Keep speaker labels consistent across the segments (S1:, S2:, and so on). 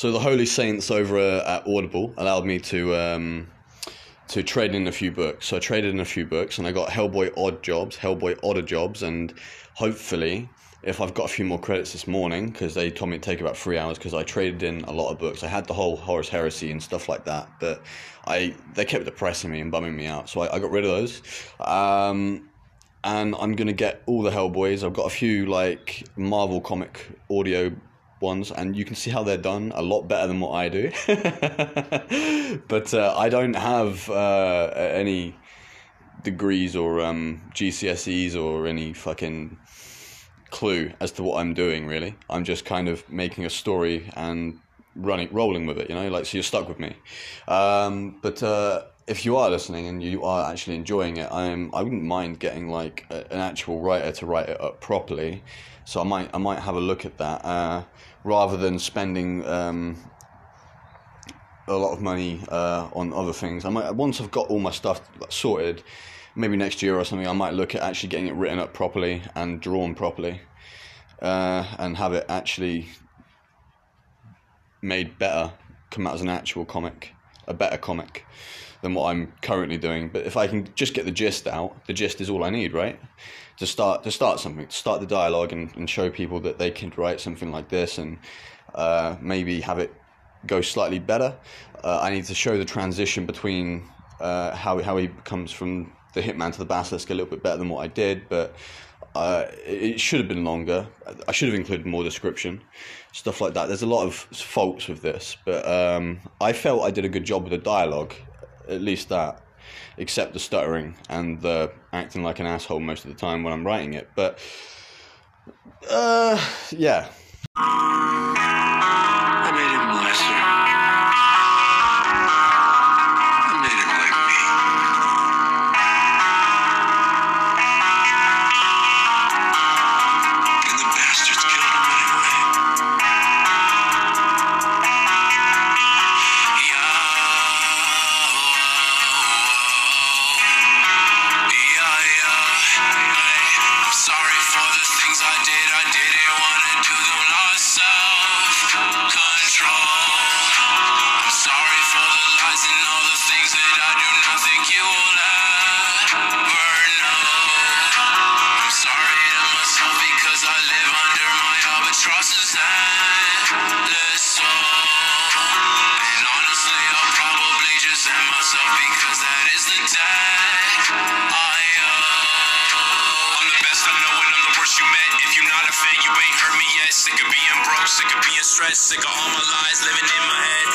S1: So the Holy Saints over uh, at Audible allowed me to um, to trade in a few books. So I traded in a few books, and I got Hellboy Odd Jobs, Hellboy Odder Jobs, and hopefully, if I've got a few more credits this morning, because they told me to take about three hours, because I traded in a lot of books. I had the whole Horus Heresy and stuff like that, but I they kept depressing me and bumming me out, so I, I got rid of those. Um, and I'm gonna get all the Hellboys. I've got a few like Marvel comic audio ones, and you can see how they're done a lot better than what I do. but uh, I don't have uh, any degrees or um, GCSEs or any fucking clue as to what I'm doing. Really, I'm just kind of making a story and running, rolling with it. You know, like so you're stuck with me. Um, but uh, if you are listening and you are actually enjoying it, I'm I wouldn't mind getting like a, an actual writer to write it up properly. So I might I might have a look at that uh, rather than spending um, a lot of money uh, on other things. I might once I've got all my stuff sorted, maybe next year or something. I might look at actually getting it written up properly and drawn properly, uh, and have it actually made better, come out as an actual comic, a better comic than what I'm currently doing. But if I can just get the gist out, the gist is all I need, right? To start to start something, to start the dialogue and, and show people that they can write something like this and uh, maybe have it go slightly better. Uh, I need to show the transition between uh, how how he comes from the hitman to the basilisk a little bit better than what I did, but uh, it should have been longer. I should have included more description, stuff like that. There's a lot of faults with this, but um, I felt I did a good job with the dialogue, at least that, except the stuttering and the acting like an asshole most of the time when I'm writing it. But uh, yeah.
S2: I'm sorry for the things I did. I didn't want to do them. Lost self control. I'm sorry for the lies and all the things that I do not think you will ever know. I'm sorry to myself because I live under my albatrosses endless soul. And honestly, I'll probably just end myself because that is the debt you met. If you're not a fan, you ain't heard me yet. Sick of being broke, sick of being stressed, sick of all my lies living in my head.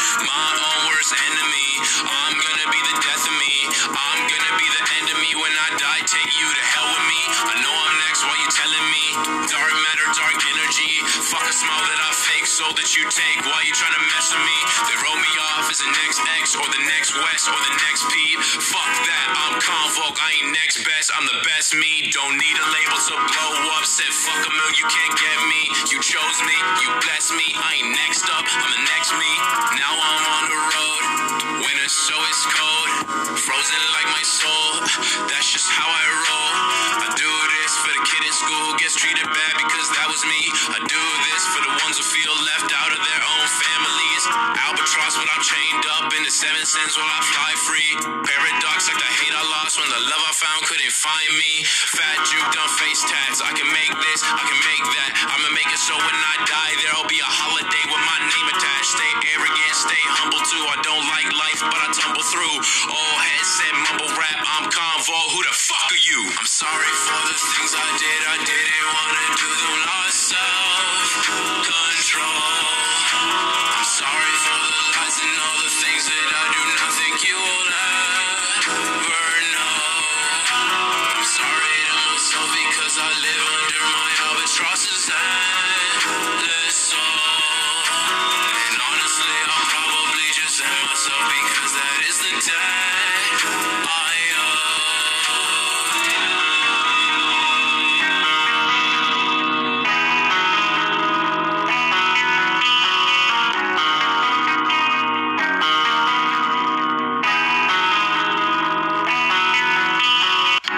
S2: Dark matter, dark energy. Fuck a smile that I fake, so that you take. Why you trying to mess with me? They wrote me off as the next X or the next West or the next Peep. Fuck that. I'm Convolk. I ain't next best. I'm the best me. Don't need a label to blow up. Said fuck a mill. You can't get me. You chose me. You blessed me. I ain't next up. I'm the next me. Now I'm on the road. Winter so it's cold. Frozen like my soul. That's just how I roll. I do this for the kid in school gets treated bad because that was me. I do this for the ones who feel left out of their own families. Albatross when I'm chained up in the seven cents while I fly free. Paradox like the hate I lost when the love I found couldn't find me. Fat juke done face tats. I can make this, I can make that. I'ma make it so when I die there'll be a holiday with my name attached. Stay arrogant, stay humble too. I don't like life, but I tumble through. Old head said mumble rap. I'm convo. Who fuck are you? I'm sorry for the things I did. I didn't wanna do them. Lost self control. I'm sorry for the lies and all the things that I do not think you will ever know. I'm sorry to myself because I live under my soul. And honestly, I'm probably just myself because that is the. I